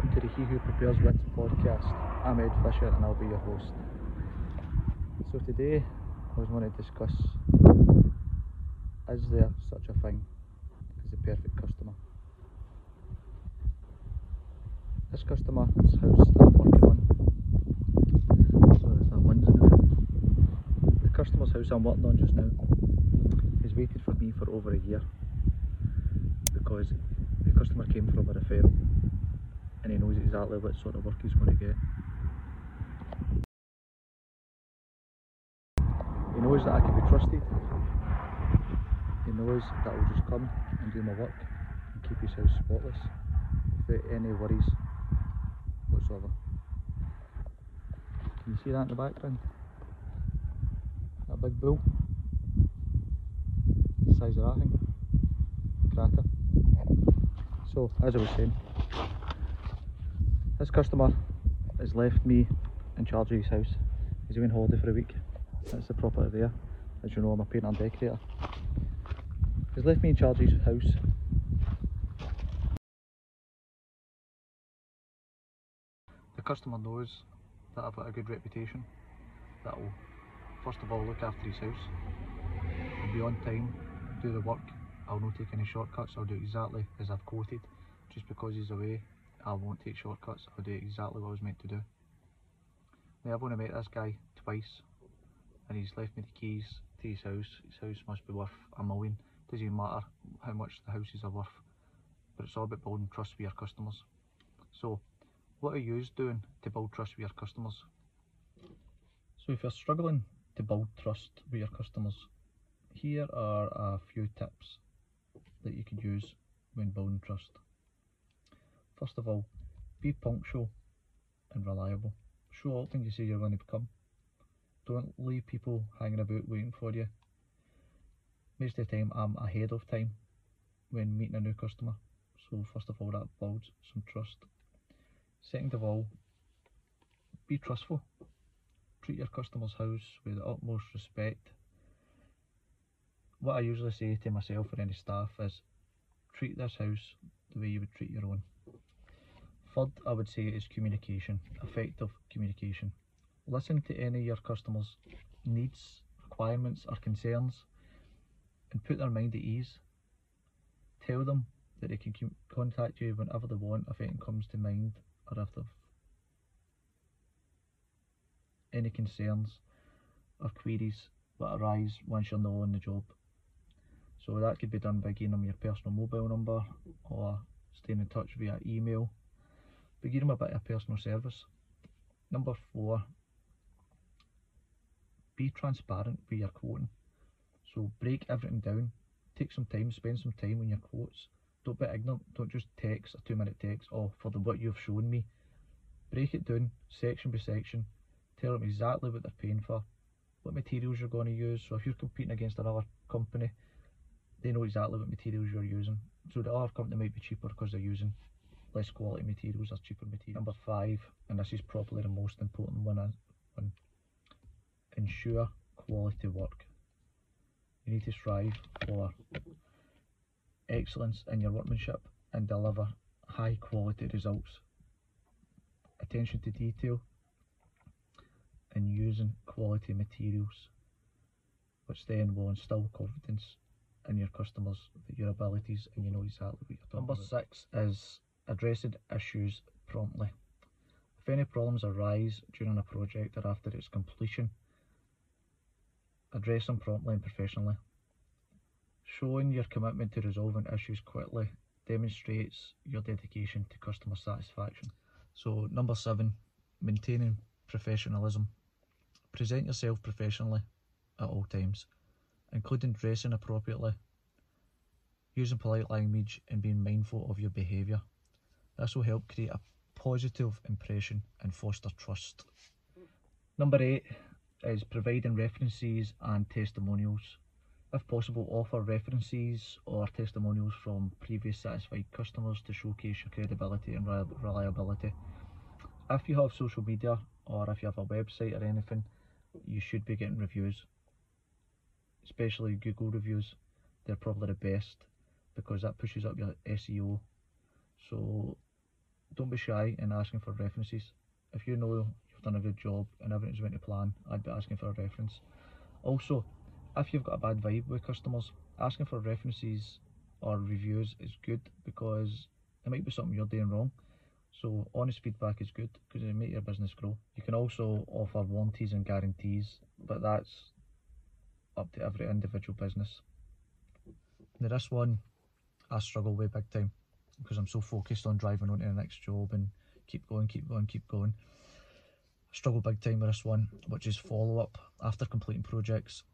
welcome to the He Who Prepares Wins podcast. I'm Ed Fisher and I'll be your host. So today I was going to discuss is there such a thing as the perfect customer? This customer's house I'm working on. The customer's house I'm working on just now has waited for me for over a year because the customer came from a referral and he knows exactly what sort of work he's going to get. He knows that I can be trusted. He knows that I'll just come and do my work and keep his house spotless without any worries whatsoever. Can you see that in the background? That big bull? The size of that thing. Cracker. So, as I was saying, this customer has left me in charge of his house. He's going on holiday for a week. That's the property there. As you know, I'm a painter and decorator. He's left me in charge of his house. The customer knows that I've got a good reputation. That will, first of all, look after his house. I'll be on time, do the work. I'll not take any shortcuts. I'll do exactly as I've quoted. Just because he's away, I won't take shortcuts. I'll do exactly what I was meant to do. Now I've only met this guy twice and he's left me the keys to his house. His house must be worth a million. Doesn't even matter how much the houses are worth. But it's all about building trust with your customers. So what are you doing to build trust with your customers? So if you're struggling to build trust with your customers, here are a few tips that you could use when building trust. First of all, be punctual and reliable. Show up when you say you're going to come. Don't leave people hanging about waiting for you. Most of the time, I'm ahead of time when meeting a new customer. So, first of all, that builds some trust. Second of all, be trustful. Treat your customer's house with the utmost respect. What I usually say to myself or any staff is treat this house the way you would treat your own. Third, I would say is communication, effective communication. Listen to any of your customers' needs, requirements, or concerns and put their mind at ease. Tell them that they can contact you whenever they want if anything comes to mind or if they've any concerns or queries that arise once you're not on the job. So that could be done by giving them your personal mobile number or staying in touch via email, but give them a bit of personal service. Number four, be transparent with your quoting. So break everything down, take some time, spend some time on your quotes. Don't be ignorant, don't just text a two minute text, oh, for the what you've shown me. Break it down, section by section, tell them exactly what they're paying for, what materials you're going to use. So if you're competing against another company, they know exactly what materials you're using. So the other company might be cheaper because they're using less quality materials or cheaper materials. Number five, and this is probably the most important one, one ensure quality work. You need to strive for excellence in your workmanship and deliver high quality results. Attention to detail and using quality materials, which then will instill confidence in your customers that your abilities and you know exactly what you're talking Number about. six is addressing issues promptly. If any problems arise during a project or after its completion, address them promptly and professionally. Showing your commitment to resolving issues quickly demonstrates your dedication to customer satisfaction. So, number seven, maintaining professionalism. Present yourself professionally at all times, including dressing appropriately, using polite language, and being mindful of your behaviour. This will help create a positive impression and foster trust. Number eight is providing references and testimonials. If possible, offer references or testimonials from previous satisfied customers to showcase your credibility and reliability. If you have social media or if you have a website or anything, you should be getting reviews, especially Google reviews. They're probably the best because that pushes up your SEO. So don't be shy in asking for references. If you know you've done a good job and everything's went to plan, I'd be asking for a reference. Also, if you've got a bad vibe with customers, asking for references or reviews is good because it might be something you're doing wrong. So honest feedback is good because it make your business grow. You can also offer warranties and guarantees, but that's up to every individual business. Now this one I struggle with big time because I'm so focused on driving on to the next job and keep going, keep going, keep going. I struggle big time with this one, which is follow up after completing projects.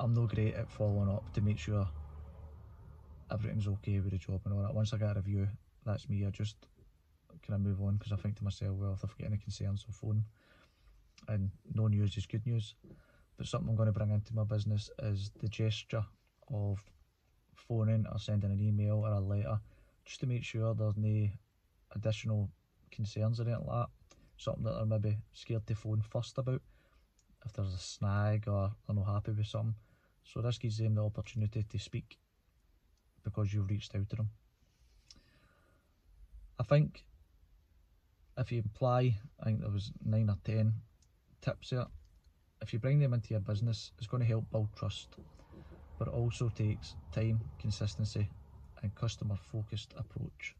I'm no great at following up to make sure everything's okay with the job and all that. Once I get a review, that's me. I just kind of move on because I think to myself, well, if I've got any concerns, I'll phone. And no news is good news. But something I'm going to bring into my business is the gesture of phoning or sending an email or a letter just to make sure there's no additional concerns or anything like that. Something that they're maybe scared to phone first about if there's a snag or they're not happy with something. So this gives them the opportunity to speak because you've reached out to them. I think if you apply, I think there was nine or ten tips there. If you bring them into your business, it's going to help build trust, but it also takes time, consistency, and customer focused approach.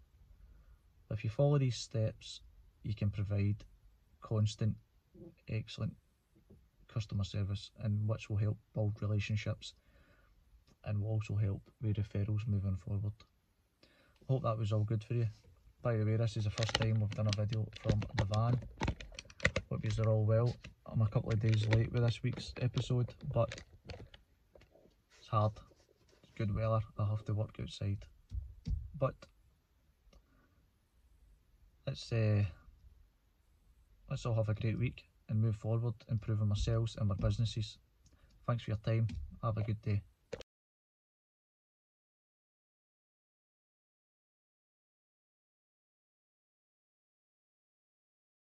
If you follow these steps, you can provide constant, excellent customer service, and which will help build relationships and will also help with referrals moving forward. Hope that was all good for you. By the way, this is the first time we've done a video from the van. Hope you are all well. I'm a couple of days late with this week's episode, but it's hard. It's good weather. I have to work outside. But let's uh, let's all have a great week and move forward, improving ourselves and our businesses. Thanks for your time. Have a good day.